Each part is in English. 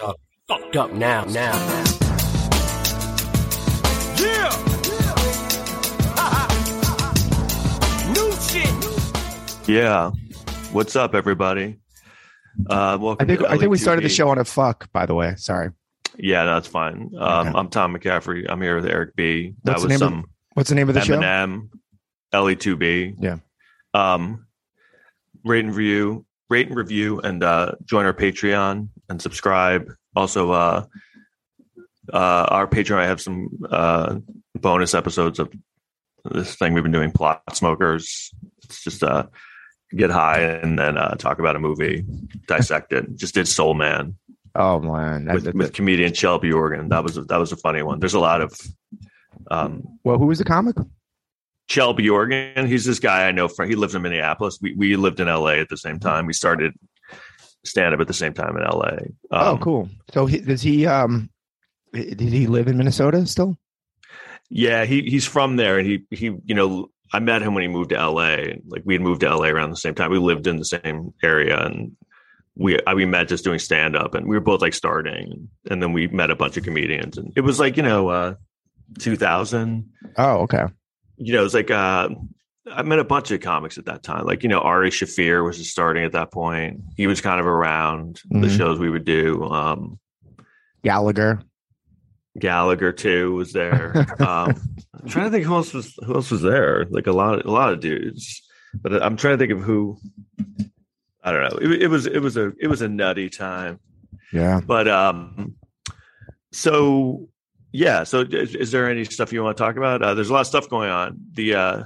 Uh, fucked up now, now, now. Yeah. New shit. Yeah. What's up, everybody? Uh, welcome I think to I think we started the show on a fuck. By the way, sorry. Yeah, that's fine. Um, Okay. I'm Tom McCaffrey. I'm here with Eric B. That What's the was name of some What's the name of the show? Eminem, LE2B. Yeah. Um, rate and review, rate and review, and uh, join our Patreon and subscribe. Also, uh, uh, our Patreon. I have some uh, bonus episodes of this thing we've been doing. Plot smokers. It's just uh, get high and then uh, talk about a movie, dissect it. Just did Soul Man Oh man, that- with, that- with comedian Shelby Organ. That was a, that was a funny one. There's a lot of um, well, who was the comic? Shelby Organ. He's this guy I know from. He lives in Minneapolis. We we lived in L.A. at the same time. We started stand up at the same time in L.A. oh, Um, cool. So he, does he? Um, did he live in Minnesota still? Yeah, he he's from there, and he he you know I met him when he moved to L.A. Like we had moved to L.A. around the same time. We lived in the same area, and we I, we met just doing stand up, and we were both like starting, and then we met a bunch of comedians, and it was like you know uh, 2000. Oh, okay. You know, it was like uh, I met a bunch of comics at that time. Like, you know, Ari Shaffir was just starting at that point. He was kind of around the Mhm. shows we would do. Um, Gallagher. Gallagher too was there. Um, I'm trying to think who else was who else was there. Like a lot, a lot of dudes. But I'm trying to think of who. I don't know. It, it was it was a it was a nutty time. Yeah. But um, so yeah. So is, is there any stuff you want to talk about? Uh, there's a lot of stuff going on. The uh,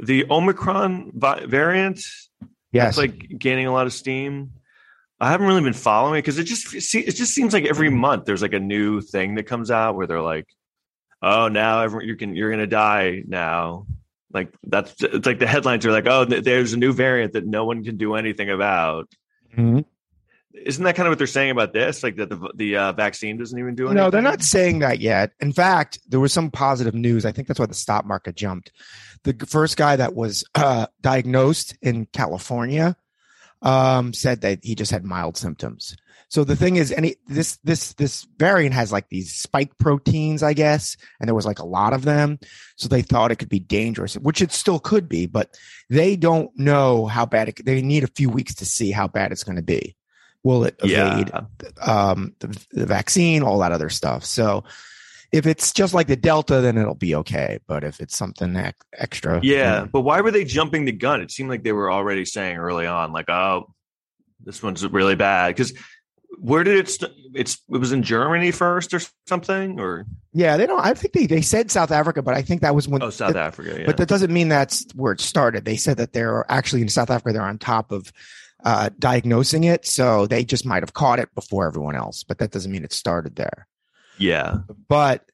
the Omicron vi- variant, Yes. it's like gaining a lot of steam. I haven't really been following it because it just it just seems like every month there's like a new thing that comes out where they're like, oh, now everyone you can you're gonna die now. Like that's it's like the headlines are like, oh, there's a new variant that no one can do anything about. Mhm. Isn't that kind of what they're saying about this? Like that the the uh, vaccine doesn't even do anything. No, they're not saying that yet. In fact, there was some positive news. I think that's why the stock market jumped. The first guy that was uh, diagnosed in California um, said that he just had mild symptoms. So the thing is, any this this this variant has like these spike proteins, I guess, and there was like a lot of them. So they thought it could be dangerous, which it still could be, but they don't know how bad it. They need a few weeks to see how bad it's going to be. Will it evade Yeah, um, the, the vaccine, all that other stuff. So if it's just like the Delta, then it'll be okay. But if it's something ex- extra, yeah. But why were they jumping the gun? It seemed like they were already saying early on, like, oh, this one's really bad. Because where did it? St- it's it was in Germany first or something, or yeah, they don't. I think they, they said South Africa, but I think that was when. oh, South that- Africa. Yeah. But that doesn't mean that's where it started. They said that they're actually in South Africa. They're on top of uh, diagnosing it, so they just might have caught it before everyone else. But that doesn't mean it started there. yeah. but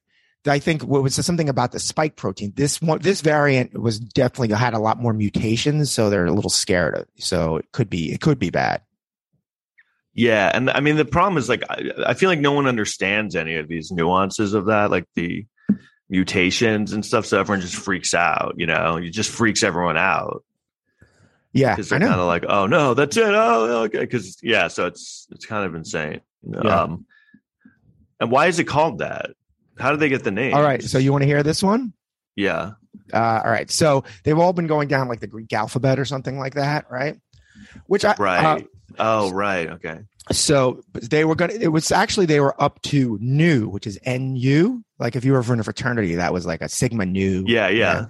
I think what was something about the spike protein. This one, this variant was definitely had a lot more mutations, so they're a little scared. Of, so it could be, it could be bad. Yeah, and I mean the problem is like I, I feel like no one understands any of these nuances of that, like the mutations and stuff. So everyone just freaks out. You know, it just freaks everyone out Yeah, because they're kind of like, oh no, that's it. Oh, okay. Because yeah, so it's it's kind of insane. Yeah. Um, and why is it called that? How did they get the name? All right, so you want to hear this one? yeah, Uh, all right, so they've all been going down like the Greek alphabet or something like that, right? Which I right. uh, oh, right. Okay. so they were gonna. It was actually they were up to nu, which is nu. Like if you were in a fraternity, that was like a sigma nu. Yeah, yeah.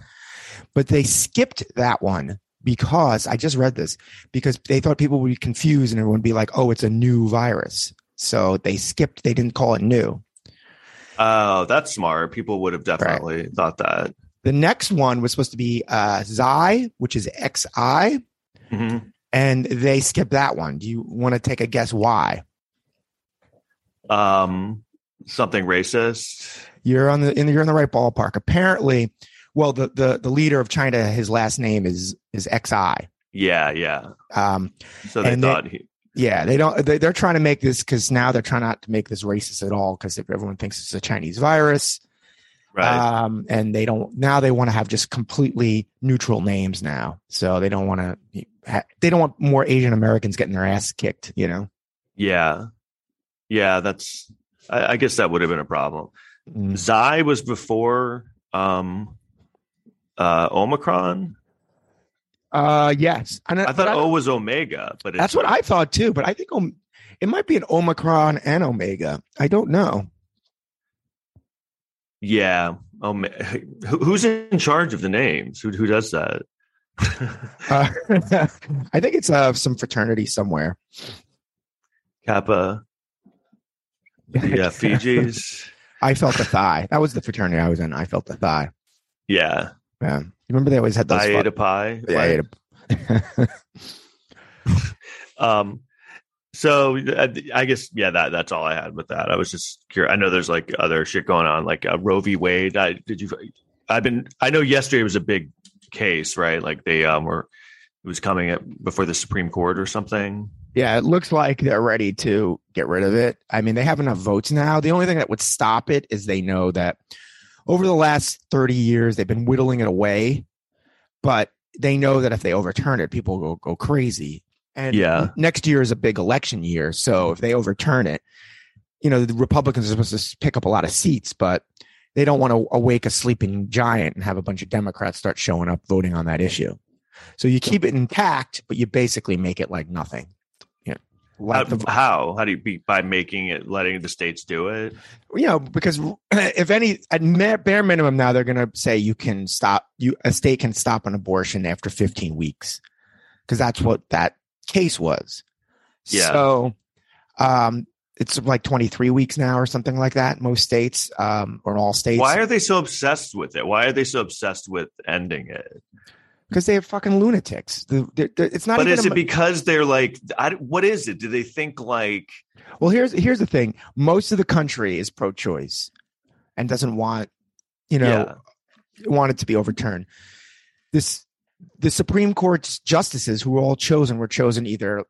but they skipped that one because I just read this because they thought people would be confused and everyone would be like, "Oh, it's a new virus." So they skipped. They didn't call it new. Oh, that's smart. People would have definitely thought that. The next one was supposed to be uh, Xi, which is XI, hmm and they skipped that one. Do you want to take a guess why? Um, something racist. You're on the in, you're in the right ballpark. Apparently, well, the the the leader of China, his last name is is XI. Yeah, yeah. Um, So they thought he, Yeah, they don't. They, they're trying to make this because now they're trying not to make this racist at all because everyone thinks it's a Chinese virus. right. Um, and they don't now. They want to have just completely neutral names now. So they don't want to. They don't want more Asian Americans getting their ass kicked. You know. yeah. Yeah, that's. I, I guess that would have been a problem. Mm. Xi was before um, uh, Omicron. Uh, yes, and I thought don't- O was Omega, but it's that's what I thought too. But I think um, it might be an Omicron and Omega. I don't know. Yeah. Who, who's in charge of the names? Who who does that? Uh, I think it's uh some fraternity somewhere. Kappa. Uh, Fijis. I felt the thigh. That was the fraternity I was in. I felt the thigh. Yeah. Yeah, you remember they always had those. Pi fu- Eta Pi. yeah, I ate a- Um, so uh, I guess yeah, that that's all I had with that. I was just curious. I know there's like other shit going on, like uh, Roe v. Wade. I did you? I've been. I know yesterday was a big case, right? Like they um were. It was coming up before the Supreme Court or something. yeah, it looks like they're ready to get rid of it. I mean, they have enough votes now. The only thing that would stop it is they know that over the last 30 years, they've been whittling it away, but they know that if they overturn it, people will go, go crazy. And Yeah. next year is a big election year. So if they overturn it, you know, the Republicans are supposed to pick up a lot of seats, but they don't want to awake a sleeping giant and have a bunch of Democrats start showing up voting on that issue. So you keep it intact, but you basically make it like nothing. How, the, how? How do you be by making it, letting the states do it? you know, because if any at bare minimum now they're going to say you can stop you a state can stop an abortion after 15 weeks because that's what that case was. Yeah. So um it's like 23 weeks now or something like that most states um or all states Why are they so obsessed with it? Why are they so obsessed with ending it? Because they have fucking lunatics. The, the, the- it's not But is a- it because they're like, I, what is it? Do they think like, Well, here's here's the thing. Most of the country is pro-choice and doesn't want, you know, want it to be overturned. This the Supreme Court's justices, who were all chosen, were chosen either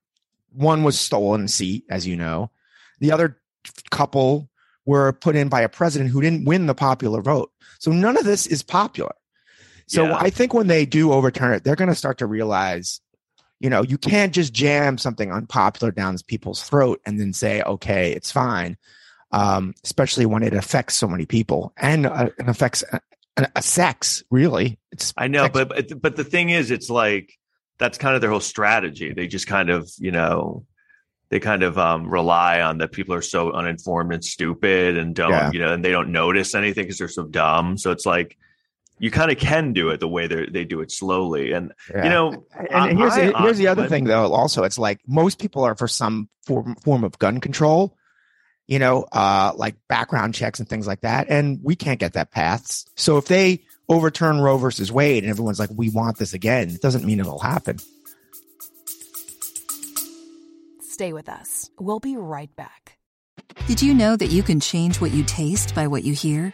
one was stolen seat, as you know, the other couple were put in by a president who didn't win the popular vote. So none of this is popular. So Yeah. I think when they do overturn it, they're going to start to realize, you know, you can't just jam something unpopular down people's throat and then say, okay, it's fine. Um, especially when it affects so many people and uh, it affects a, a, a sex. Really, it's I know, sex- but but but the thing is, it's like that's kind of their whole strategy. They just kind of, you know, they kind of um, rely on that people are so uninformed and stupid and don't, Yeah. you know, and they don't notice anything because they're so dumb. So it's like you kind of can do it the way they they do it slowly, and yeah. you know, and I- here's I- here's the other when- thing though. Also, it's like most people are for some form form of gun control. You know, uh, like background checks and things like that, and we can't get that passed. So if they overturn Roe versus Wade, and everyone's like, "We want this again," it doesn't mean it'll happen. Stay with us. We'll be right back. Did you know that you can change what you taste by what you hear?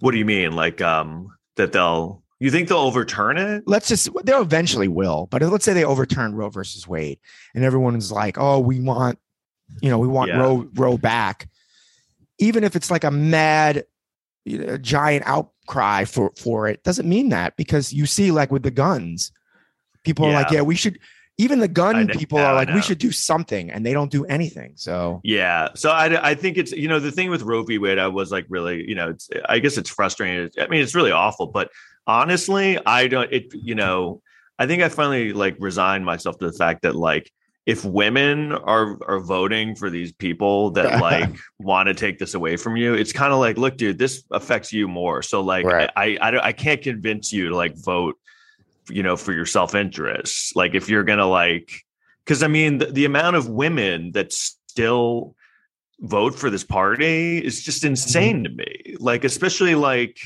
what do you mean? Like um that they'll you think they'll overturn it? Let's just they'll eventually will, but let's say they overturn Roe versus Wade, and everyone's like, "Oh, we want, you know, we want Yeah. Roe Roe back," even if it's like a mad, you know, giant outcry for for it, doesn't mean that because you see, like with the guns, people are like, Yeah. "Yeah, we should." Even the gun people are like, "We should do something," and they don't do anything. So Yeah. So I, I think it's, you know, the thing with Roe v. Wade, I was like, really, you know, it's, I guess it's frustrating. I mean, it's really awful, but honestly, I don't, it, you know, I think I finally like resigned myself to the fact that like, if women are are voting for these people that like want to take this away from you, it's kind of like, look, dude, this affects you more. So like, Right. I, I, don't- I can't convince you to like vote, you know, for your self interest. Like, if you're gonna like, because I mean, the, the amount of women that still vote for this party is just mm-hmm. insane to me. Like, especially like,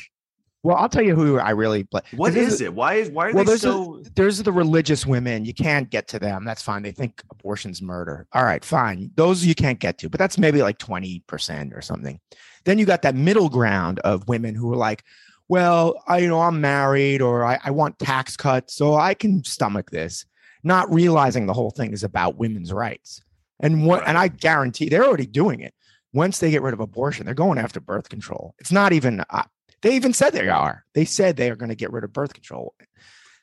Well, I'll tell you who I really blame. What is it? Why is why are Well, they there's a- so? There's the religious women. You can't get to them. That's fine. They think abortion's murder. All right, fine. Those you can't get to, but that's maybe like 20% or something. Then you got that middle ground of women who are like, well, I, you know, I'm married or I, I want tax cuts, so I can stomach this, not realizing the whole thing is about women's rights. And what, and I guarantee they're already doing it. Once they get rid of abortion, they're going after birth control. It's not even, uh, they even said they are. They said they are going to get rid of birth control.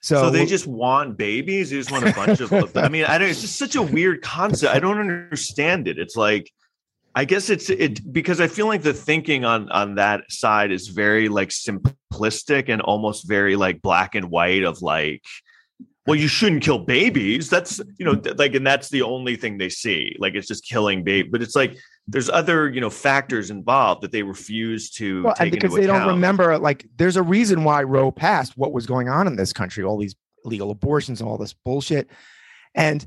So, So, they just want babies. They just want a bunch of. I mean, I don't. It's just such a weird concept. I don't understand it. It's like, I guess it's it because I feel like the thinking on on that side is very like simplistic and almost very like black and white of like, well, you shouldn't kill babies. That's you know like, and that's the only thing they see. Like it's just killing baby. But it's like there's other you know factors involved that they refuse to well, and because they don't remember, like, there's a reason why Roe passed. What was going on in this country? All these legal abortions and all this bullshit. And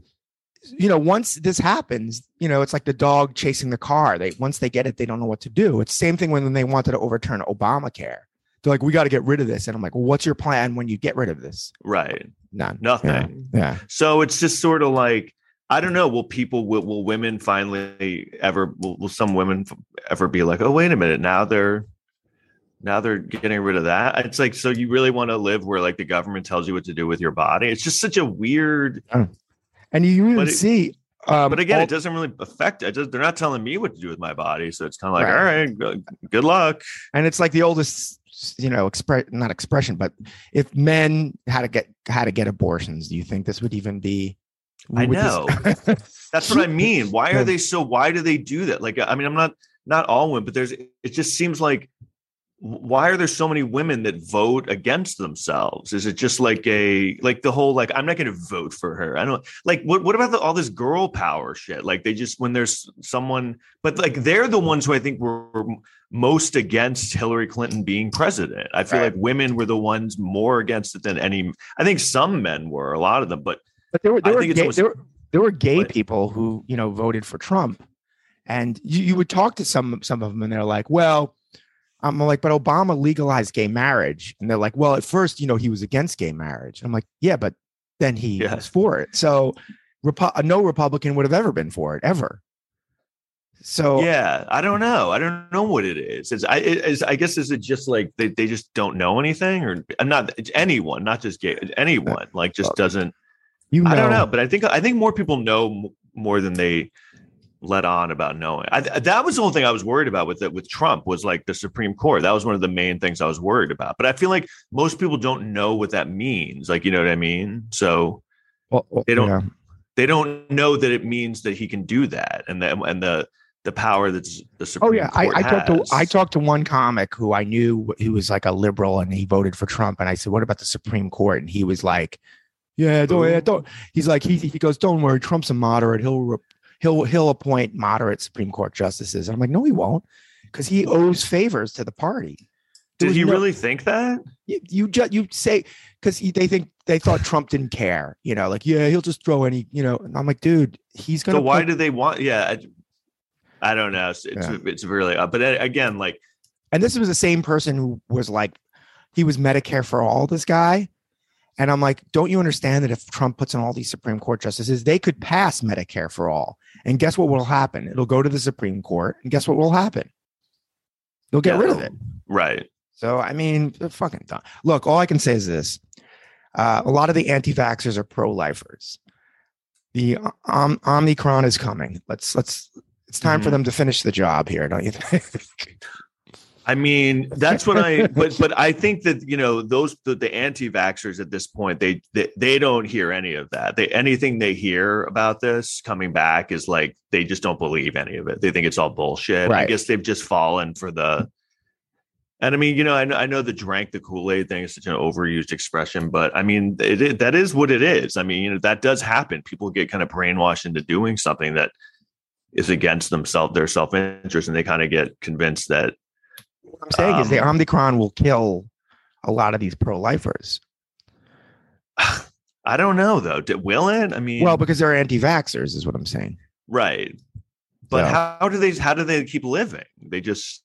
you know, once this happens, you know, it's like the dog chasing the car. They once they get it, they don't know what to do. It's the same thing when they wanted to overturn Obamacare. They're like, we got to get rid of this. And I'm like, well, what's your plan when you get rid of this? Right. None. Nothing. Yeah. So it's just sort of like I don't know. Will people will, will women finally ever will, will some women ever be like, oh wait a minute, now they're now they're getting rid of that? It's like so you really want to live where like the government tells you what to do with your body? It's just such a weird. And you even it- see, um, But again, all- it doesn't really affect. It just, they're not telling me what to do with my body, so it's kind of like, Right. all right, good, luck. and it's like the oldest you know express not expression but if men had to get had to get abortions do you think this would even be I would this- know. That's what I mean. Why are they so? Why do they do that? Like, I mean, I'm not not all women, but there's. It just seems like why are there so many women that vote against themselves? Is it just like a like the whole like I'm not going to vote for her? I don't like what what about the, all this girl power shit? Like they just when there's someone, but like they're the ones who I think were most against Hillary Clinton being president. I feel Right. like women were the ones more against it than any. I think some men were, a lot of them, but but there were there I were, gay, almost- there, were there were gay people who you know voted for Trump and you, you would talk to some some of them and they're like well I'm like but Obama legalized gay marriage. And they're like well at first you know he was against gay marriage. I'm like yeah but then he Yeah. was for it. So Repu- uh, no Republican would have ever been for it ever. So yeah i don't know. I don't know what it is. It's i it is i guess is it just like they, they just don't know anything? Or uh, not anyone not just gay anyone like just doesn't you know i don't know but i think i think more people know more than they let on about knowing I, that was the whole thing i was worried about with it with trump was like the supreme court that was one of the main things i was worried about but i feel like most people don't know what that means like you know what i mean so Well, well, they don't- yeah. they don't know that it means that he can do that and the and the the power that's the oh, Supreme Oh yeah, I, I talked to. I talked to one comic who I knew who was like a liberal and he voted for Trump, and I said, "What about the Supreme Court?" And he was like, "Yeah, don't, yeah, don't." He's like, he he goes, "Don't worry, Trump's a moderate. He'll he'll he'll appoint moderate Supreme Court justices." And I'm like, "No, he won't," because he owes favors to the party. There Did he no- really think that? You you just you say because they think they thought Trump didn't care. You know, like yeah, he'll just throw any. You know, and I'm like, dude, he's gonna. So why put- do they want? Yeah, I, I don't know. It's it's, Yeah. it's really, uh, but again, like and this was the same person who was like he was medicare for all this guy and i'm like don't you understand that if trump puts in all these supreme court justices they could pass medicare for all? And guess what will happen? It'll go to the supreme court and guess what will happen? They'll get yeah, rid of it. Right? so i mean fucking look all i can say is this. Uh, a lot of the anti-vaxxers are pro-lifers. The um, omicron is coming. Let's let's it's time for Mhm. them to finish the job here don't you think I mean, that's what I. But but I think that you know those the, the anti-vaxxers at this point they, they they don't hear any of that. They anything they hear about this coming back is like they just don't believe any of it. They think it's all bullshit. I guess they've just fallen for the. And I mean, you know, I know, I know the drank the Kool Aid thing is such an overused expression, but I mean, it, it, that is what it is. I mean, you know, that does happen. People get kind of brainwashed into doing something that is against themselves, their self interest, and they kind of get convinced that I'm saying is the Um, Omicron will kill a lot of these pro-lifers. I don't know though. Did, will it? I mean, Well, because they're anti-vaxxers, is what I'm saying. right. But Yeah. how do they? How do they keep living? They just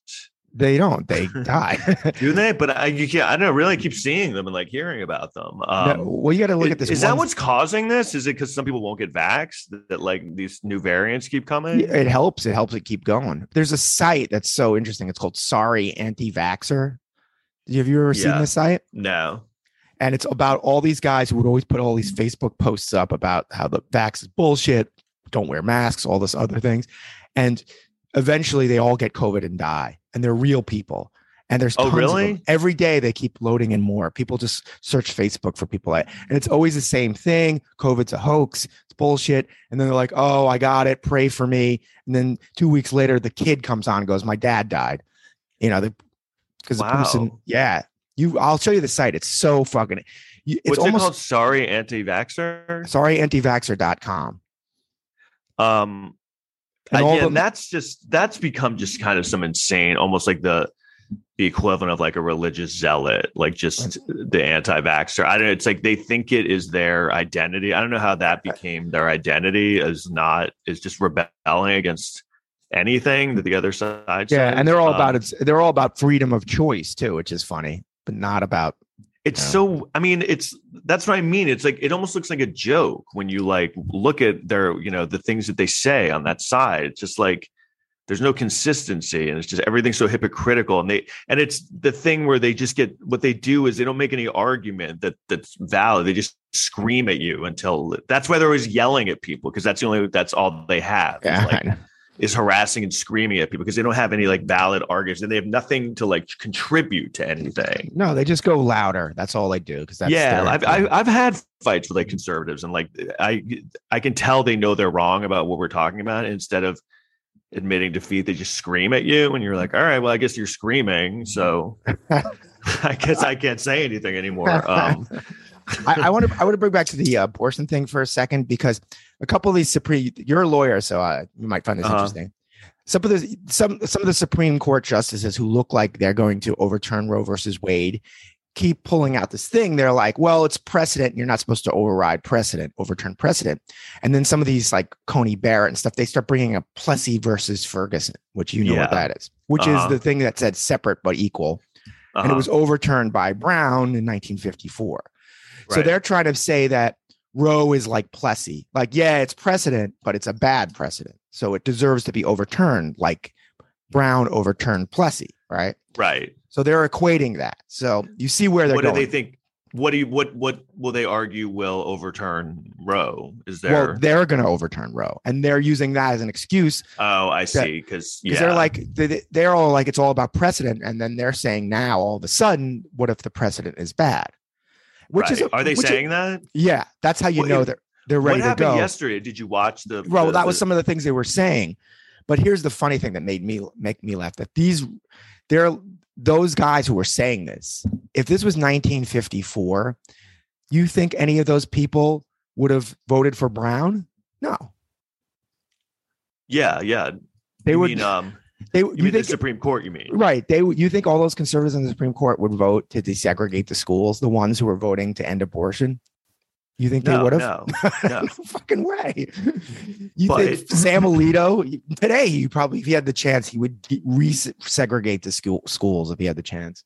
They don't. They die. Do they? But I, you can't, I don't know. Really, keep seeing them and like hearing about them. Um, No, well, you got to look at this. is that what's causing this? Is it because some people won't get vaxxed that, that, like these new variants keep coming? It helps. It helps it keep going. There's a site that's so interesting. It's called Sorry Anti-Vaxxer. Have you ever seen this site? No. And it's about all these guys who would always put all these Facebook posts up about how the vax is bullshit, don't wear masks, all this other things. And eventually they all get COVID and die. And they're real people. And there's Oh, really? every day they keep loading in more. People just search Facebook for people like, and it's always the same thing. COVID's a hoax. It's bullshit. And then they're like, oh, I got it. Pray for me. And then two weeks later, the kid comes on and goes, my dad died. You know, because the person, yeah. You, I'll show you the site. It's so fucking. It's What's it almost called? Sorry, anti-vaxxer. sorry antivaxxer.com. Um, And again, the- that's just that's become just kind of some insane, almost like the the equivalent of like a religious zealot, like just the anti-vaxxer. I don't know. It's like they think it is their identity. I don't know how that became their identity. Is not is just rebelling against anything that the other side. Yeah, says. and they're all Um, about it's they're all about freedom of choice too, which is funny, but not about It's Yeah. so I mean, it's that's what I mean. It's like it almost looks like a joke when you like look at their, you know, the things that they say on that side. It's just like there's no consistency and it's just everything's so hypocritical. And they and it's the thing where they just get what they do is they don't make any argument that that's valid. They just scream at you until that's why they're always yelling at people, because that's the only that's all they have. yeah, like, is harassing and screaming at people because they don't have any like valid arguments and they have nothing to like contribute to anything. no, they just go louder. That's all they do because that's yeah, I've, I've I've had fights with like conservatives, and like I I can tell they know they're wrong about what we're talking about. Instead of admitting defeat, they just scream at you, and you're like, all right, well, I guess you're screaming, so I guess I can't say anything anymore. Um, I, I want to I want to bring back to the uh, abortion thing for a second because a couple of these supreme you're a lawyer, so uh, you might find this Uh-huh. interesting. Some of the some some of the Supreme Court justices who look like they're going to overturn Roe versus Wade keep pulling out this thing. They're like, well, it's precedent. You're not supposed to override precedent, overturn precedent. And then some of these like Coney Barrett and stuff, they start bringing up Plessy versus Ferguson, which you know what that is, which Uh-huh. is the thing that said separate but equal and it uh-huh, was overturned by Brown in 1954. So they're trying to say that Roe is like Plessy, like yeah, it's precedent, but it's a bad precedent, so it deserves to be overturned, like Brown overturned Plessy, right? right. So they're equating that. So you see where they're What do they think? What do you what what will they argue will overturn Roe? Is there? well, they're going to overturn Roe, and they're using that as an excuse oh, I see. Because because yeah, they're like they, they're all like it's all about precedent, and then they're saying now all of a sudden, what if the precedent is bad? Which is a, are they which is- saying that? Yeah, that's how you know they're they're ready to go. yesterday? Did you watch the? Well, the- that was some of the things they were saying. But here's the funny thing that made me make me laugh that these they're those guys who were saying this. If this was 1954, you think any of those people would have voted for Brown? No. Yeah, yeah. They you would mean um they you, you, think the Supreme Court, you mean? right, they you think all those conservatives in the Supreme Court would vote to desegregate the schools, the ones who were voting to end abortion? You think they would have? no, no. no. fucking way. You But- think Sam Alito today? He probably, if he had the chance, he would re-segregate the school schools if he had the chance.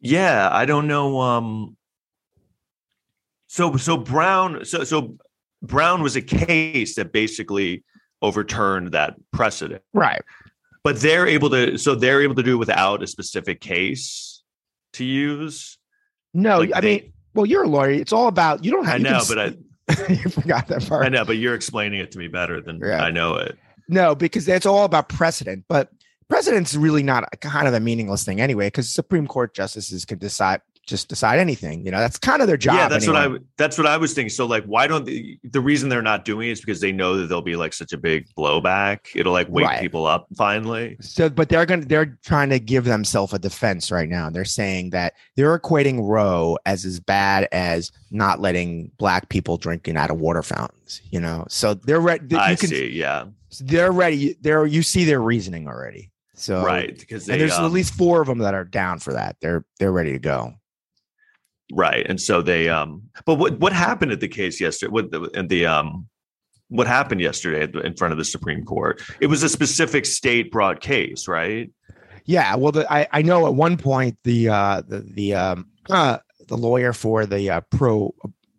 Yeah, I don't know. Um so so Brown so so Brown was a case that basically overturned that precedent. Right. But they're able to so they're able to do it without a specific case to use. No, Like I they- mean, well, you're a lawyer. It's all about you don't have. I know, but I you forgot that part. I know, but you're explaining it to me better than Yeah. I know it. No, because it's all about precedent. But precedent's really not a, kind of a meaningless thing anyway, because Supreme Court justices can decide just decide anything. You know, that's kind of their job. yeah, that's what. I that's what I was thinking. So like why don't they, the reason they're not doing it is because they know that there'll be like such a big blowback. It'll like wake Right. people up finally. So, but they're going to, they're trying to give themselves a defense right now. They're saying that they're equating Roe as as bad as not letting black people drinking out of water fountains, you know? So they're ready. I can, see, yeah. They're ready. They're, you see their reasoning already. So, right. Because they And there's um, at least four of them that are down for that. They're, they're ready to go. Right and so they um but what what happened at the case yesterday what the and the um what happened yesterday in front of the supreme court it was a specific state brought case right Yeah, well, the, I I know at one point the uh the the um uh the lawyer for the uh, pro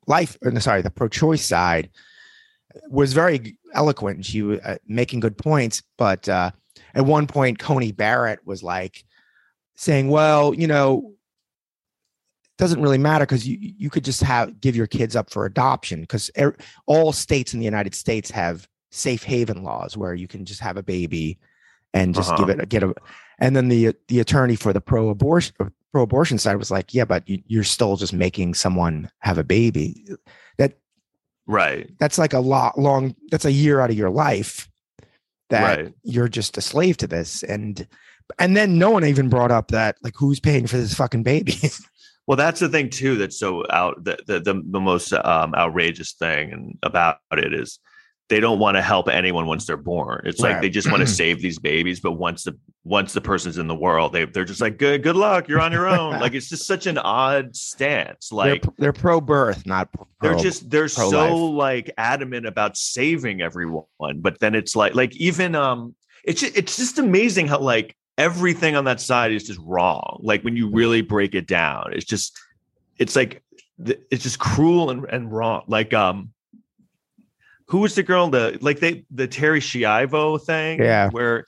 life, uh, sorry, the pro choice side was very eloquent. She was uh, making good points, but uh, at one point, Coney Barrett was like saying, "Well, you know, doesn't really matter because you you could just have give your kids up for adoption because er, all states in the United States have safe haven laws where you can just have a baby and just Uh-huh. give it get a and then the the attorney for the pro abortion pro abortion side was like yeah but you, you're still just making someone have a baby that Right. that's like a lot long that's a year out of your life that Right. you're just a slave to this and and then no one even brought up that like who's paying for this fucking baby Well, that's the thing too. That's so out. The the the, the most um, outrageous thing and about it is they don't want to help anyone once they're born. It's like they just want to save these babies, but once the once the person's in the world, they they're just like good good luck. You're on your own. like it's just such an odd stance. Like they're, they're pro birth not pro, they're just they're so pro-life. like adamant about saving everyone but then it's like like even um it's just, it's just amazing how like everything on that side is just wrong like when you really break it down it's just it's like it's just cruel and, and wrong like um who was the girl the like they the terri schiavo thing Yeah. where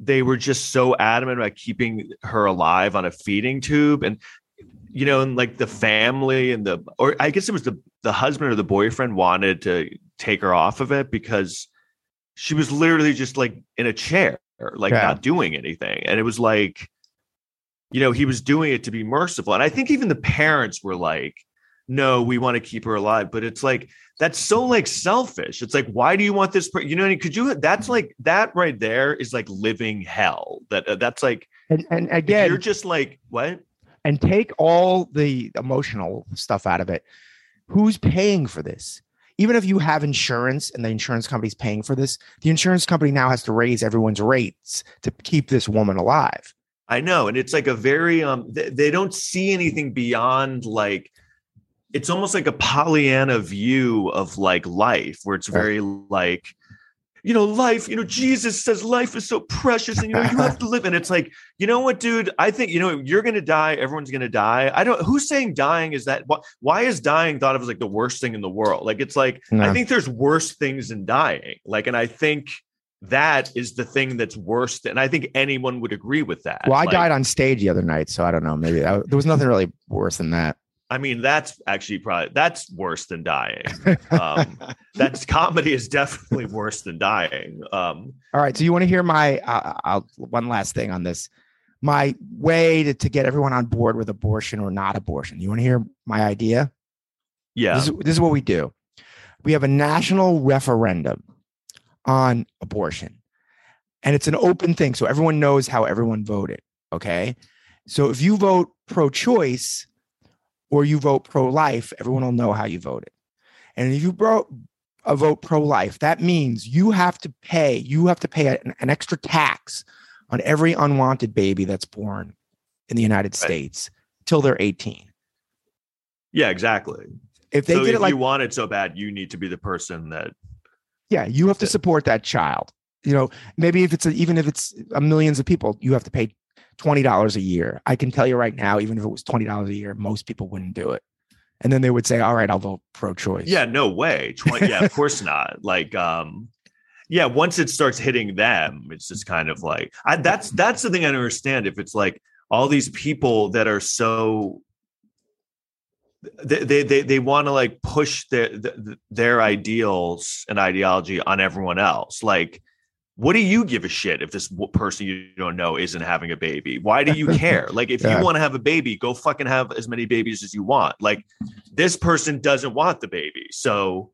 they were just so adamant about keeping her alive on a feeding tube and you know and like the family and the or i guess it was the the husband or the boyfriend wanted to take her off of it because she was literally just like in a chair like Yeah. not doing anything and it was like you know he was doing it to be merciful and i think even the parents were like no we want to keep her alive but it's like that's so like selfish it's like why do you want this per- you know I mean? could you that's like that right there is like living hell that uh, that's like and, and again you're just like what and take all the emotional stuff out of it. Who's paying for this? Even if you have insurance and the insurance company's paying for this, the insurance company now has to raise everyone's rates to keep this woman alive. I know, and it's like a very um. They, they don't see anything beyond like. It's almost like a Pollyanna view of like life, where it's very like, you know, life. You know, Jesus says life is so precious, and you know you have to live. And it's like, you know what, dude? I think you know you're gonna die. Everyone's gonna die. I don't. Who's saying dying is that? Why, why is dying thought of as like the worst thing in the world? Like it's like I think there's worse things than dying. Like, and I think that is the thing that's worse. And I think anyone would agree with that. Well, I Like, died on stage the other night, so I don't know. Maybe that, there was nothing really worse than that. I mean, that's actually probably that's worse than dying. Um, that's comedy is definitely worse than dying. Um, All right. So you want to hear my uh, I'll, one last thing on this? My way to, to get everyone on board with abortion or not abortion. You want to hear my idea? yeah, This, is, this is what we do. We have a national referendum on abortion, and it's an open thing, so everyone knows how everyone voted. Okay, so if you vote pro-choice or you vote pro-life, everyone will know how you voted. And if you bro- a vote pro-life, that means you have to pay. You have to pay an, an extra tax on every unwanted baby that's born in the United States till they're 18. yeah, exactly. If they so did if it like you want it so bad, you need to be the person that. Yeah, you have to it. support that child. You know, maybe if it's a, even if it's a millions of people, you have to pay twenty dollars a year. I can tell you right now, even if it was twenty dollars a year, most people wouldn't do it. And then they would say, "All right, I'll vote pro-choice." Yeah, no way. 20, yeah, of course not. Like, um, yeah, once it starts hitting them, it's just kind of like I, that's that's the thing I don't understand. If it's like all these people that are so they they they, they want to like push their their ideals and ideology on everyone else. Like, what do you give a shit if this person you don't know isn't having a baby? Why do you care? like, if Yeah. you want to have a baby, go fucking have as many babies as you want. Like, this person doesn't want the baby, so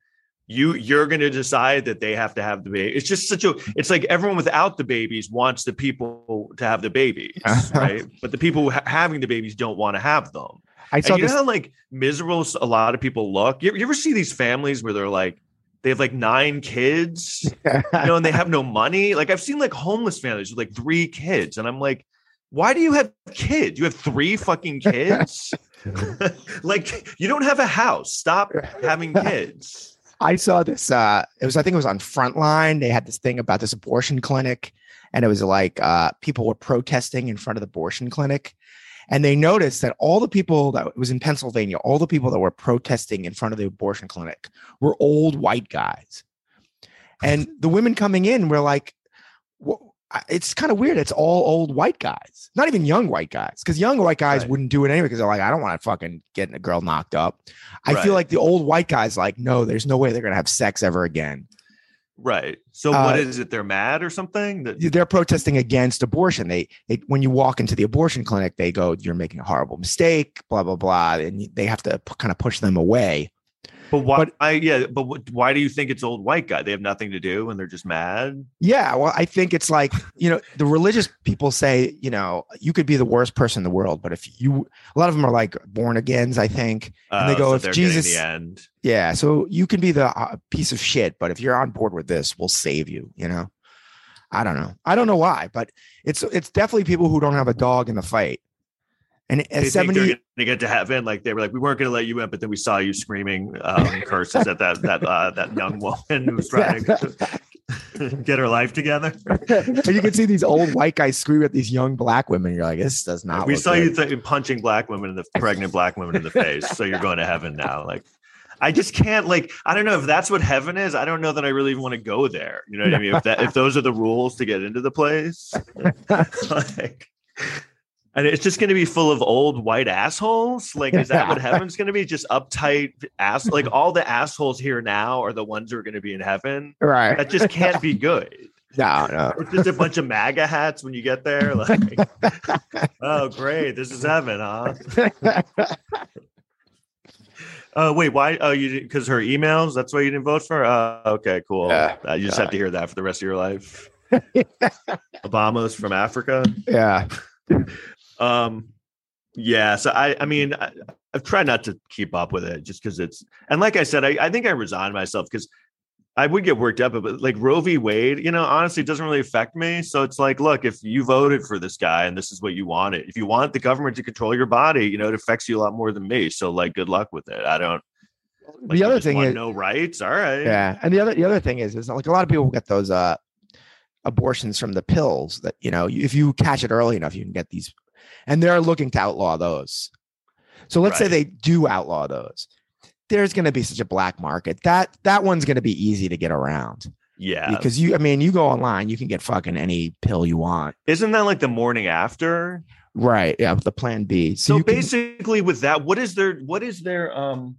you you're going to decide that they have to have the baby. It's just such a. It's like everyone without the babies wants the people to have the babies, right? But the people ha- having the babies don't want to have them. I saw And you this. know how like miserable a lot of people look. You, you ever see these families where they're like they have like nine kids, you know, and they have no money? Like I've seen like homeless families with like three kids, and I'm like, why do you have kids? You have three fucking kids. like you don't have a house. Stop having kids. I saw this. Uh, it was, I think it was on Frontline. They had this thing about this abortion clinic, and it was like uh, people were protesting in front of the abortion clinic, and they noticed that all the people that was in Pennsylvania, all the people that were protesting in front of the abortion clinic were old white guys, and the women coming in were like, "Wha- I- "It's kind of weird. It's all old white guys, not even young white guys, because young white guys Right. wouldn't do it anyway because they're like, I don't want to fucking get a girl knocked up." I Right. feel like the old white guys like, no, there's no way they're gonna have sex ever again. Right. So Uh, what is it? They're mad or something? That They're protesting against abortion. They, they when you walk into the abortion clinic, they go, "You're making a horrible mistake," blah blah blah, and they have to p- kind of push them away. But why? But- I, yeah, but what, why do you think it's old white guy? They have nothing to do and they're just mad. Yeah, well, I think it's like you know, the religious people say, you know, you could be the worst person in the world, but if you, a lot of them are like born agains, I think. And they Uh, go, so if Jesus- the end. Yeah, so you can be the uh, piece of shit, but if you're on board with this, we'll save you. You know, I don't know. I don't know why, but it's it's definitely people who don't have a dog in the fight. And at think seventy, they're gonna get to heaven. Like they were like, we weren't gonna let you in, but then we saw you screaming um, curses at that that uh, that young woman who was trying to get her life together. and you can see these old white guys scream at these young black women. You're like, this does not. we saw you th- punching black women in the pregnant black women in the face. So you're going to heaven now. Like, I just can't. Like, I don't know if that's what heaven is. I don't know that I really even want to go there. You know what I mean? If that if those are the rules to get into the place, like. And it's just going to be full of old white assholes. Like, is that what heaven's going to be? Just uptight ass. Like, all the assholes here now are the ones who are going to be in heaven. right. That just can't be good. No, no. It's just a bunch of MAGA hats when you get there. Like, oh, great, this is heaven, huh? Oh, wait, why? Oh, you because her emails. That's why you didn't vote for. her? Uh, okay, cool. Yeah. Uh, you just have to hear that for the rest of your life. Obama's from Africa. yeah. Um, yeah. So I, I mean, I, I've tried not to keep up with it just because it's, and like I said, I, I think I resigned myself because I would get worked up, but like Roe v. Wade, you know, honestly, it doesn't really affect me. So it's like, look, if you voted for this guy and this is what you wanted, if you want the government to control your body, you know, it affects you a lot more than me. So like, good luck with it. I don't. Like, the other thing is, no rights. All right. yeah, and the other the other thing is, is like a lot of people get those uh abortions from the pills that you know if you catch it early enough, you can get these, and they're looking to outlaw those. So let's say they do outlaw those. There's going to be such a black market that that one's going to be easy to get around Yeah. because you, I mean, you go online, you can get fucking any pill you want. Isn't that like the morning after? Right. Yeah. The plan B. So, so you can- basically with that what is their what is their um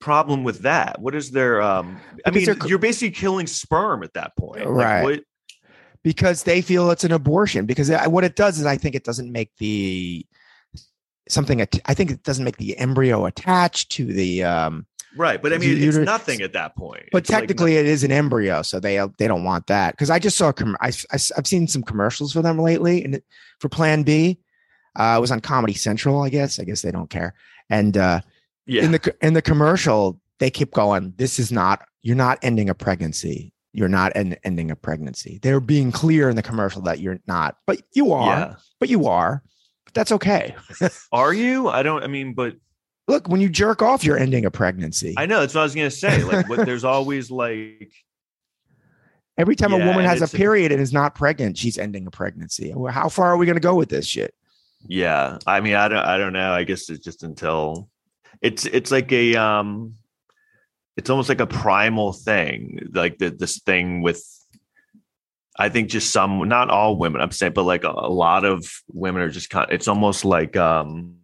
problem with that what is their um i mean you're basically killing sperm at that point Like, Right. what- because they feel it's an abortion because what it does is i think it doesn't make the something i think it doesn't make the embryo attached to the um right but i mean You- it's nothing at that point. But It's like technically it is an embryo so they they don't want that because i just saw a com- I, I, have seen some commercials for them lately and for plan b uh it was on comedy central i guess i guess they don't care and uh yeah. in the in the commercial they keep going this is not you're not ending a pregnancy you're not en- ending a pregnancy. They're being clear in the commercial that you're not but you are yeah. but you are but that's okay. Are you? I don't i mean but look when you jerk off you're ending a pregnancy. I know that's what i was gonna say like what there's always like every time a woman has a- period and is not pregnant she's ending a pregnancy. How far are we going to go with this shit? Yeah i mean i don't i don't know i guess it's just until it's it's like a um it's almost like a primal thing like the, this thing with i think just some not all women i'm saying but like a, a lot of women are just kind it's almost like um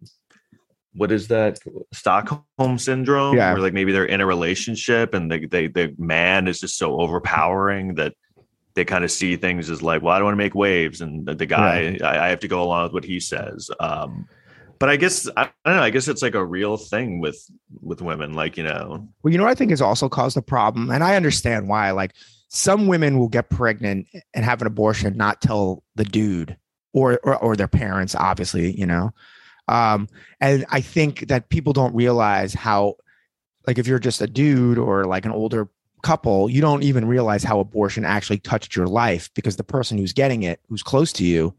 what is that stockholm syndrome Yeah. where like maybe they're in a relationship and they, they the man is just so overpowering that they kind of see things as like well i don't want to make waves and the, the guy I, I have to go along with what he says um but i guess I, don't know i guess it's like a real thing with with women like you know. Well you know what i think has also caused a problem and i understand why like some women will get pregnant and have an abortion not tell the dude or or, or their parents obviously you know. Um and i think that people don't realize how like if you're just a dude or like an older couple you don't even realize how abortion actually touched your life because the person who's getting it who's close to you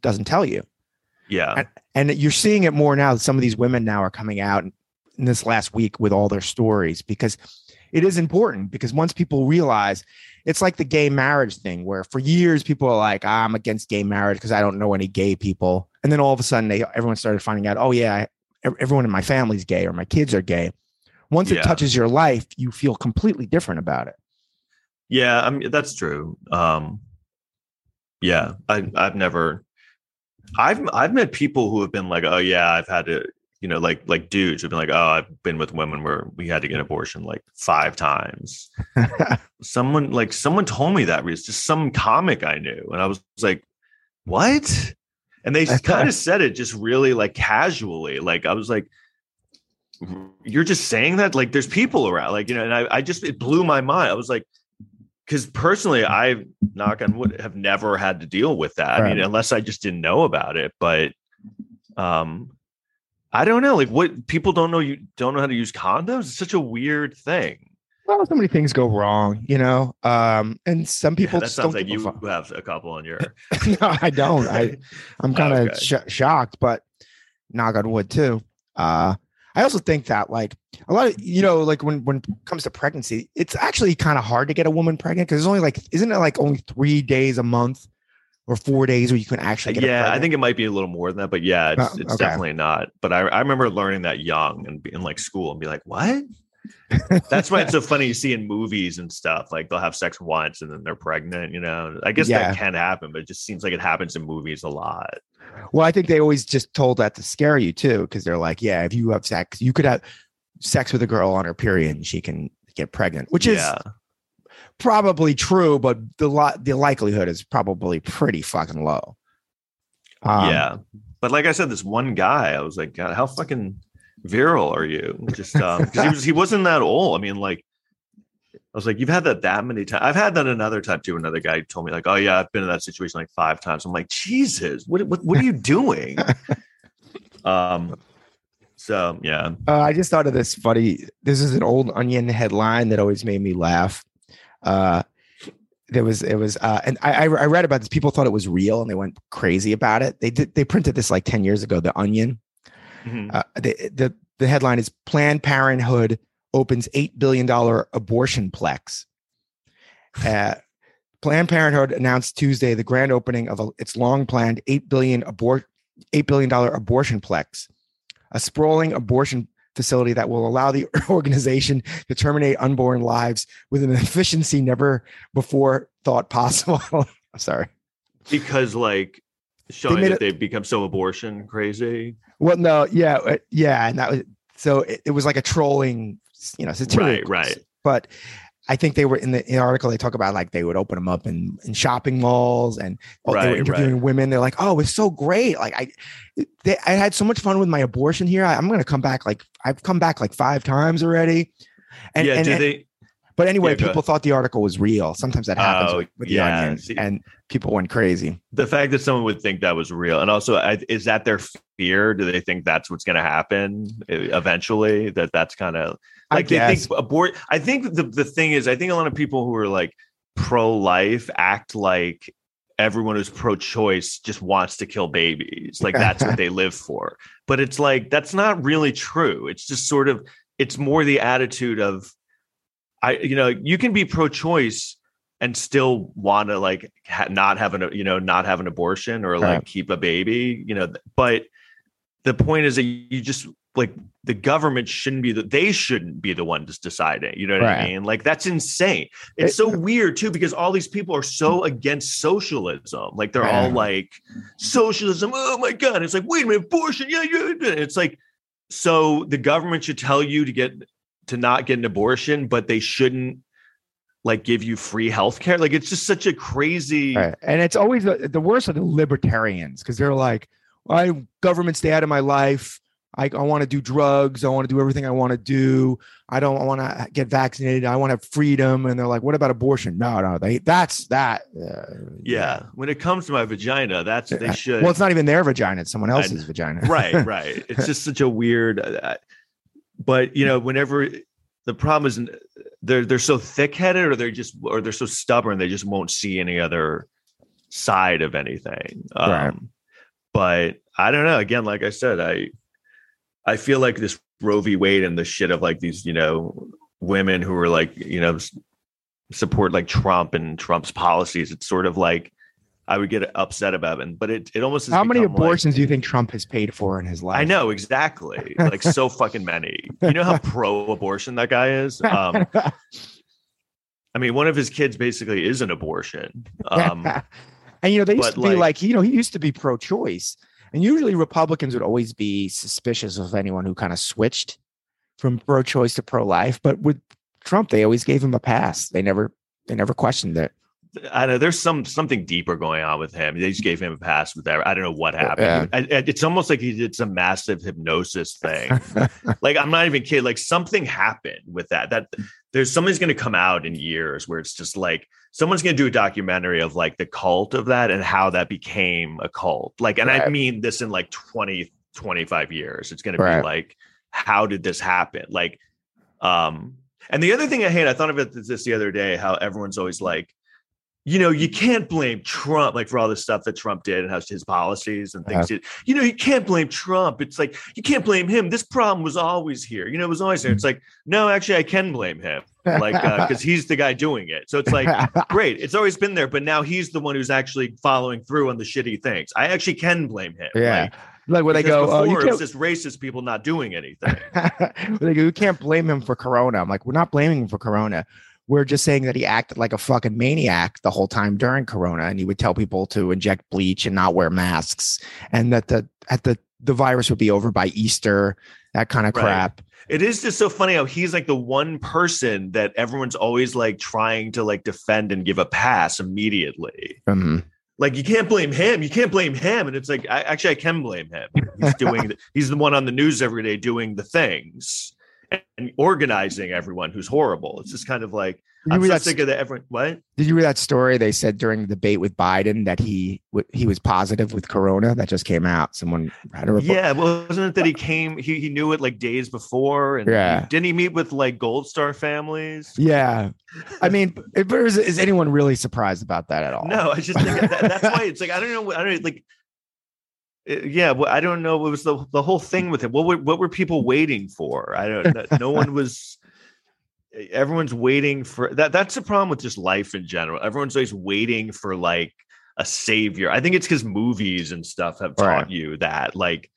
doesn't tell you yeah. And you're seeing it more now. Some of these women now are coming out in this last week with all their stories because it is important because once people realize it's like the gay marriage thing where for years people are like "Ah, i'm against gay marriage because i don't know any gay people. And then all of a sudden they everyone started finding out oh yeah I, everyone in my family's gay or my kids are gay. Once Yeah. it touches your life you feel completely different about it. Yeah, I mean that's true. Um, yeah, I, I've never, I've I've met people who have been like, oh yeah, I've had to, you know, like like dudes who've been like, oh, I've been with women where we had to get an abortion like five times. someone like someone told me that it's just some comic I knew, and I was like, what? And they kind of said it just really like casually. Like I was like, you're just saying that like there's people around like you know and i, I just it blew my mind i was like because personally i knock on wood have never had to deal with that. I mean unless i just didn't know about it but um i don't know like what people don't know you don't know how to use condoms? It's such a weird thing. Well so many things go wrong you know? Um and some Yeah, people that just sounds don't like you fuck. have a couple on your no i don't. I i'm kind of Okay. sh- shocked but knock on wood too uh i also think that like a lot of you know like when when it comes to pregnancy it's actually kind of hard to get a woman pregnant because it's only like isn't it like only three days a month or four days where you can actually get yeah i think it might be a little more than that but yeah it's, Oh, it's okay. definitely not. But I, I remember learning that young and in like school and be like what that's why it's so funny you see in movies and stuff like they'll have sex once and then they're pregnant you know i guess Yeah. that can happen but it just seems like it happens in movies a lot well i think they always just told that to scare you too because they're like yeah if you have sex you could have sex with a girl on her period and she can get pregnant which is yeah probably true, but the li- the likelihood is probably pretty fucking low. Um, yeah but like i said this one guy i was like god how fucking virile are you just um 'cause he was he wasn't that old i mean like I was like, you've had that that many times. I've had that another time too. Another guy told me like, oh yeah, I've been in that situation like five times. I'm like, Jesus, what what what are you doing? um, so yeah, Uh, I just thought of this funny. This is an old Onion headline that always made me laugh. Uh, there was it was uh, and I I I read about this. People thought it was real and they went crazy about it. They did they printed this like ten years ago. The Onion. Mhm. Uh, the the the headline is Planned Parenthood opens eight billion dollar abortion plex. Uh, Planned Parenthood announced Tuesday the grand opening of a, its long planned eight billion abort eight billion dollar abortion plex, a sprawling abortion facility that will allow the organization to terminate unborn lives with an efficiency never before thought possible. I'm sorry. because like showing that it- they've become so abortion crazy. Well, no, yeah, uh, yeah, and that was so it, it was like a trolling, you know, satiric, Right, right. But I think they were in the, in the article. They talk about like they would open them up in, in shopping malls and oh, they were Right, interviewing women. They're like, oh, it's so great. Like I, they, I had so much fun with my abortion here. I, I'm going to come back. Like I've come back like five times already. And, yeah, and, do and- they? but anyway, Yeah, people thought the article was real. Sometimes that happens Oh, with, with yeah, the onion, see- and people went crazy. The fact that someone would think that was real, and also, is that their fear? Do they think that's what's going to happen eventually? That that's kind of like they think abort. I think the the thing is, I think a lot of people who are like pro life act like everyone who's pro choice just wants to kill babies. Like that's what they live for. But it's like that's not really true. It's just sort of it's more the attitude of I you know, you can be pro choice and still want to like ha- not have an you know not have an abortion or like Right. keep a baby you know but the point is that you just like the government shouldn't be the they shouldn't be the one just deciding you know what i mean like that's insane it's It- so weird too because all these people are so against socialism like they're all like socialism oh my god it's like wait a minute abortion yeah yeah yeah. it's like so the government should tell you to get to not get an abortion but they shouldn't like give you free health care like it's just such a crazy Right. And it's always the, the worst are the libertarians because they're like, I government stay out of my life. I, I want to do drugs. I want to do everything I want to do. I don't want to get vaccinated. I want to have freedom. And they're like, what about abortion? No, no, they that's that. uh, yeah when it comes to my vagina that's they Uh, should Well, it's not even their vagina. It's someone else's know. vagina. right right it's just such a weird uh, but you know whenever the problem is they're they're so thick-headed or they're just or they're so stubborn they just won't see any other side of anything um Right. but i don't know again like i said i i feel like this roe v wade and the shit of like these you know women who are like you know support like Trump and Trump's policies. It's sort of like I would get upset about it, but it it almost How many become, like- abortions do you think Trump has paid for in his life? I know exactly, like so fucking many. You know how pro-abortion that guy is. Um, I mean, one of his kids basically is an abortion. Um, and you know, they used to be like- like, you know, he used to be pro-choice, and usually Republicans would always be suspicious of anyone who kind of switched from pro-choice to pro-life. But with Trump, they always gave him a pass. They never, they never questioned it. I know there's some something deeper going on with him. They just gave him a pass with that. I don't know what Yeah. happened. I- I- it's almost like he did some massive hypnosis thing. like I'm not even kidding. Like something happened with that. That there's something's going to come out in years where it's just like someone's going to do a documentary of like the cult of that and how that became a cult. Like, and I mean this in like 20, 25 years. It's going to be like, how did this happen? Like, um, and the other thing I hate, I thought of it this the other day, how everyone's always like, you know, you can't blame Trump like for all the stuff that Trump did and how his policies and things. Uh-huh. did. You know, you can't blame Trump. It's like you can't blame him. This problem was always here. You know, it was always there. It's like, no, actually, I can blame him, like uh, because he's the guy doing it. So it's like, great, it's always been there, but now he's the one who's actually following through on the shitty things. I actually can blame him. Yeah. Like, like when they go, oh, you can't, just racist people not doing anything. they go, you can't blame him for Corona. I'm like, we're not blaming him for Corona. We're just saying that he acted like a fucking maniac the whole time during Corona, and he would tell people to inject bleach and not wear masks, and that the at the the virus would be over by Easter, that kind of Right. crap. It is just so funny how he's like the one person that everyone's always like trying to like defend and give a pass immediately. Mhm. Like you can't blame him. You can't blame him. And it's like I, actually I can blame him. He's doing. the, he's the one on the news every day doing the things and, organizing everyone who's horrible. It's just kind of like Did I'm so that, sick of that. Everyone what? did you read that story? They said during the debate with Biden that he he was positive with Corona. That just came out. Someone had a report. Yeah, well, wasn't it that he came? He he knew it like days before, and Yeah. didn't he meet with like Gold Star families? Yeah. I mean, is, is anyone really surprised about that at all? No, I just think that, that's why it's like I don't know. I don't like. Uh, Yeah, well, I don't know. What was the the whole thing with it? What were what were people waiting for? I don't. no- one was. Everyone's waiting for that. That's the problem with just life in general. Everyone's always waiting for like a savior. I think it's because movies and stuff have taught Right. you that. Like,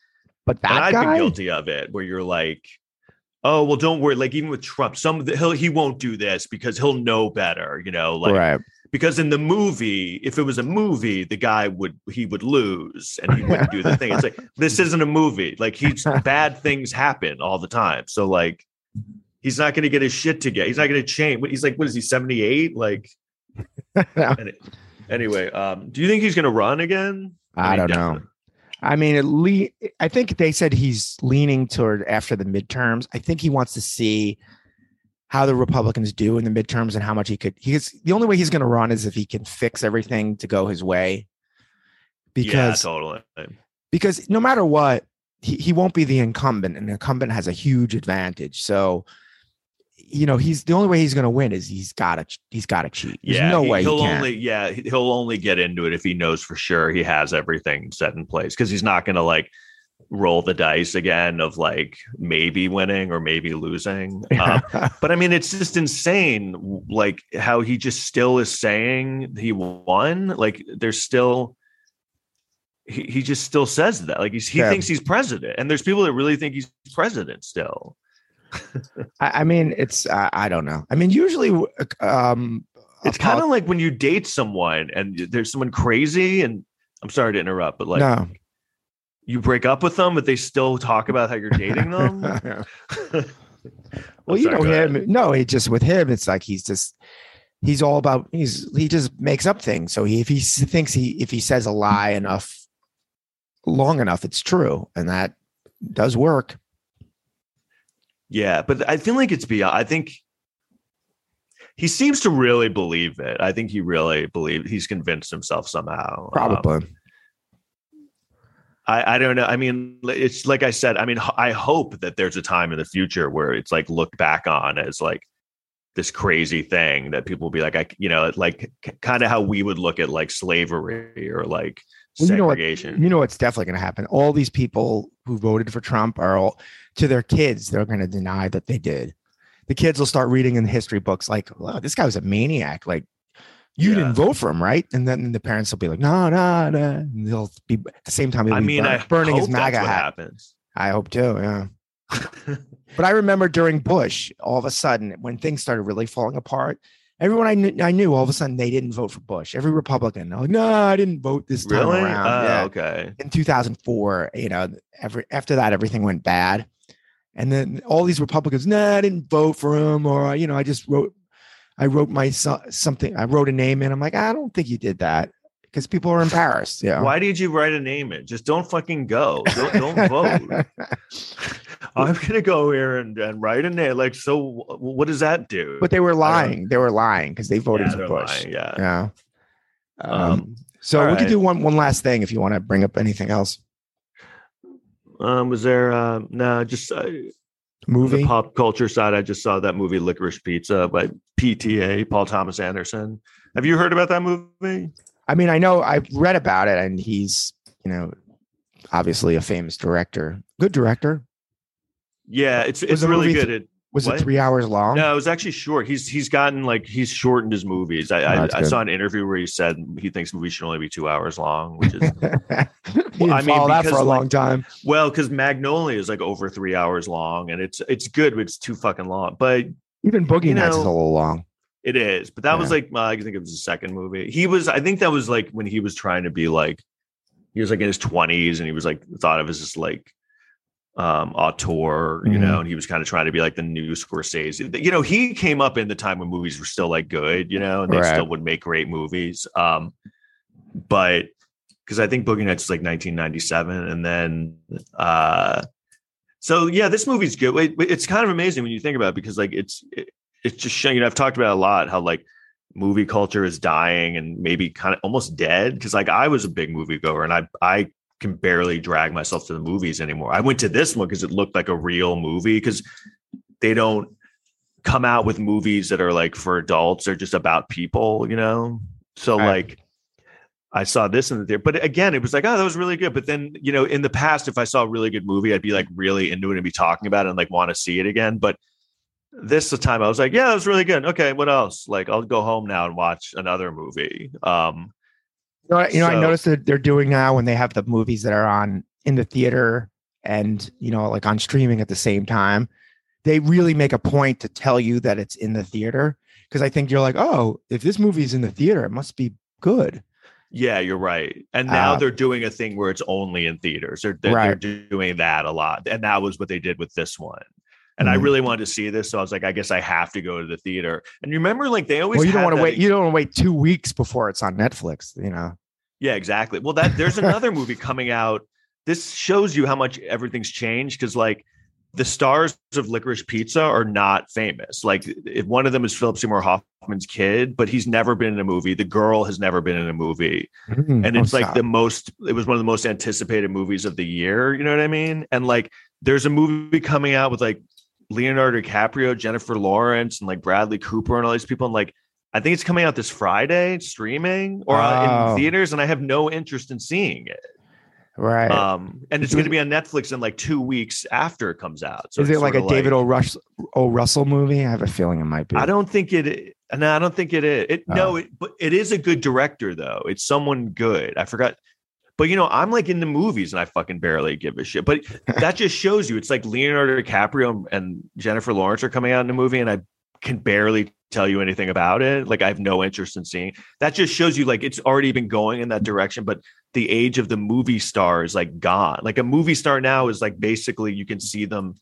But that I've been guilty of it, where you're like, "Oh, well, don't worry." Like even with Trump, some of the, he'll he won't do this because he'll know better. You know, like right? Because in the movie, if it was a movie, the guy would he would lose and he wouldn't do the thing. It's like this isn't a movie. Like he's bad things happen all the time. So like he's not going to get his shit together. He's not going to change. He's like, what is he? Seventy eight? Like any- anyway. Um, do you think he's going to run again? I mean, don't know. definitely. I mean, at le- I think they said he's leaning toward after the midterms. I think he wants to see how the Republicans do in the midterms and how much he could. He's the only way he's going to run is if he can fix everything to go his way. Because yeah, totally. because no matter what, he, he won't be the incumbent, and the incumbent has a huge advantage. So, you know, he's the only way he's going to win is he's got to he's got to cheat. There's yeah, no he, way he will can. only yeah he'll only get into it if he knows for sure he has everything set in place because he's not going to like roll the dice again of like maybe winning or maybe losing. Um, but I mean, it's just insane, like how he just still is saying he won. Like there's still. He, he just still says that like he's, he Yeah. thinks he's president and there's people that really think he's president still I, I mean, it's I, I don't know. I mean, usually, um, it's kind of like when you date someone and there's someone crazy and i'm sorry to interrupt but like no. You break up with them but they still talk about how you're dating them well, I'm you know go ahead. him. No, it just with him, it's like he's just he's all about he's he just makes up things. So he if he thinks he if he says a lie enough long enough, it's true, and that does work. yeah but i feel like it's beyond i think he seems to really believe it i think he really believes he's convinced himself somehow Um, Probably. I, I don't know. I mean, it's like I said. I mean, I hope that there's a time in the future where it's like looked back on as like this crazy thing that people will be like, I, you know, like kind of how we would look at like slavery or like Well, you know what- segregation. you know what's definitely going to happen. All these people who voted for Trump are all to their kids. They're going to deny that they did. the kids will start reading in the history books like, "Wow, this guy was a maniac." Like, you Yeah. didn't vote for him, right? And then the parents will be like, "No, no, no." And they'll be at the same time. I mean, burn- I burning his MAGA hat. happens. I hope too. Yeah. But I remember during Bush, all of a sudden, when things started really falling apart, everyone I knew, I knew all of a sudden they didn't vote for Bush. Every Republican, like, no, I didn't vote this time really? around. Oh, yeah. okay. In 2004, you know, every after that, everything went bad. And then all these Republicans, nah, I didn't vote for him, or you know, I just wrote, I wrote my something, I wrote a name in. I'm like, I don't think you did that because people are embarrassed. Yeah. Why did you write a name in? Just don't fucking go. Don't, don't vote. I'm gonna go here and, and write a name. Like, so what does that do? but they were lying. They were lying because they voted Yeah, for Bush. lying, yeah. Yeah. Um, Um, so we could do one one last thing if you want to bring up anything else. Um, was there? Uh, no, just uh, Movie. the pop culture side. I just saw that movie Licorice Pizza by PTA Paul Thomas Anderson. Have you heard about that movie? I mean, I know I've read about it, and he's you know obviously a famous director, good director. Yeah, it's it's really good. It, Was What? it three hours long? no, it was actually short. He's he's gotten like he's shortened his movies. I Oh, I, I saw an interview where he said he thinks movies should only be two hours long, which is I mean, that for a long time. well because Magnolia is like over three hours long, and it's it's good, but it's too fucking long. But Even Boogie you Nights is a little long. It is, but that was like uh, I think it was the second movie. He was, I think that was like when he was trying to be like, he was like in his twenties, and he was like thought of as this like um auteur, you Mhm. know, and he was kind of trying to be like the new Scorsese. You know, he came up in the time when movies were still like good, you know, and they Right. still would make great movies. Um, but because I think Boogie Nights is like 1997, and then uh, so yeah, this movie's good. It, it's kind of amazing when you think about it because like it's it, it's just showing. You know, I've talked about a lot how like movie culture is dying and maybe kind of almost dead because like I was a big movie goer and I I can barely drag myself to the movies anymore. I went to this one because it looked like a real movie because they don't come out with movies that are like for adults or just about people, you know. So Right. like I saw this in the theater, but again, it was like, oh, that was really good. But then, you know, in the past, if I saw a really good movie, I'd be like really into it and be talking about it and like want to see it again. But this the time I was like, yeah, it was really good. Okay, what else? Like, I'll go home now and watch another movie. Um, You know, you know I So- noticed that they're doing now when they have the movies that are on in the theater and you know like on streaming at the same time. They really make a point to tell you that it's in the theater because I think you're like, oh, if this movie's in the theater, it must be good. yeah, you're right. And now Uh, they're doing a thing where it's only in theaters. They're, they're, Right. they're doing that a lot. And that was what they did with this one. And I Mhm. really wanted to see this. So I was like, I guess I have to go to the theater. And you remember, like, they always Well, you don't want to wait. You don't want to wait two weeks before it's on Netflix. You know. Yeah, exactly. Well, that there's another movie coming out. This shows you how much everything's changed because, like, the stars of Licorice Pizza are not famous. Like, if one of them is Philip Seymour Hoffman's kid, but he's never been in a movie. The girl has never been in a movie, and Oh, it's like stop. the most. It was one of the most anticipated movies of the year. You know what I mean? And like, there's a movie coming out with like Leonardo DiCaprio, Jennifer Lawrence, and like Bradley Cooper, and all these people. And like, I think it's coming out this Friday, streaming or uh, Oh. in theaters, and I have no interest in seeing it. right. Um, and it's going to be on Netflix in like two weeks after it comes out. So Is it like a sorta David O. Rush O. Russell movie? I have a feeling it might be. I don't think it. No, I don't think it is. It Oh. no, it, but it is a good director though. It's someone good. I forgot. But you know, I'm like in the movies and I fucking barely give a shit. But that just shows you it's like Leonardo DiCaprio and Jennifer Lawrence are coming out in the movie, and I can barely tell you anything about it. Like I have no interest in seeing. That just shows you like it's already been going in that direction, but the age of the movie star is like gone. Like a movie star now is like basically you can see them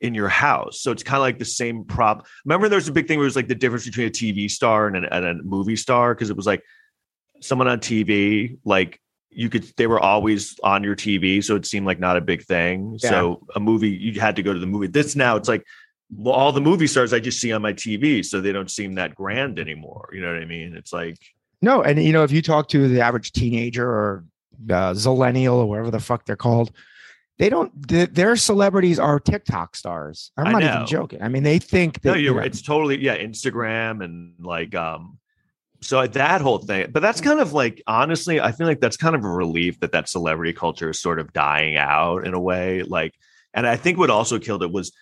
in your house. So it's kind of like the same prop. Remember, there was a big thing where it was like the difference between a TV star and, an, and a movie star because it was like someone on TV, like you could, they were always on your TV, so it seemed like not a big thing. So a movie, you had to go to the movie. This now, it's like well, all the movie stars I just see on my TV, so they don't seem that grand anymore. You know what I mean? It's like No, and you know, if you talk to the average teenager or uh, zillennial or whatever the fuck they're called, they don't. th- their celebrities are TikTok stars. I'm not even joking. I mean, they think that no, you you're know, right. It's totally yeah, Instagram and like um so that whole thing. But that's mm. kind of like honestly, I feel like that's kind of a relief that that celebrity culture is sort of dying out in a way. Like, and I think what also killed it was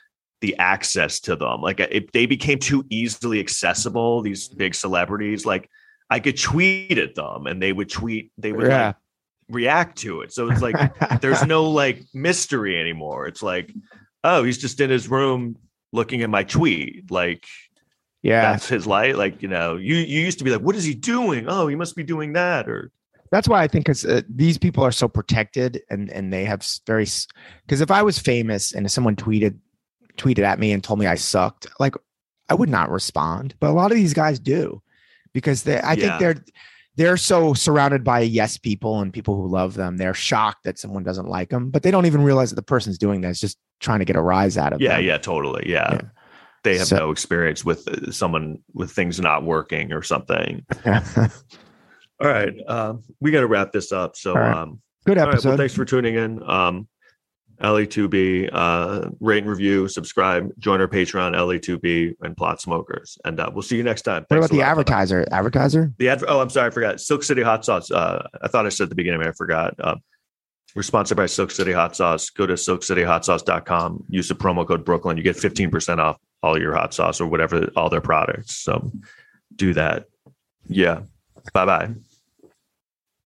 the access to them. Like uh, if they became too easily accessible, these mm. big celebrities, like I could tweet at them and they would tweet, they would Yeah. like react to it. So it's like there's no like mystery anymore. It's like, oh, he's just in his room looking at my tweet. Like yeah. that's his life. Like, you know, you you used to be like, what is he doing? Oh, he must be doing that. Or that's why I think because uh, these people are so protected and and they have very because if I was famous and if someone tweeted tweeted at me and told me I sucked, like I would not respond. But a lot of these guys do because they I Yeah. think they're they're so surrounded by yes people and people who love them. They're shocked that someone doesn't like them, but they don't even realize that the person's doing that is just trying to get a rise out of yeah, them. Yeah, yeah, totally. Yeah. Yeah. They have So- no experience with uh, someone with things not working or something. All right. Um, we got to wrap this up. So, right. um, Good all right. episode. Well, thanks for tuning in. Um, LA2B, uh, rate and review, subscribe, join our Patreon, LA2B, and Plot Smokers. And uh, we'll see you next time. what about the advertiser? Advertiser? The ad- oh, I'm sorry, I forgot. Silk City Hot Sauce. Uh, I thought I said at the beginning, I forgot. Um, we're sponsored by Silk City Hot Sauce. Go to silkcityhotsauce.com. Use the promo code Brooklyn. You get 15% off all your hot sauce or whatever, all their products. So do that. Yeah. Bye bye.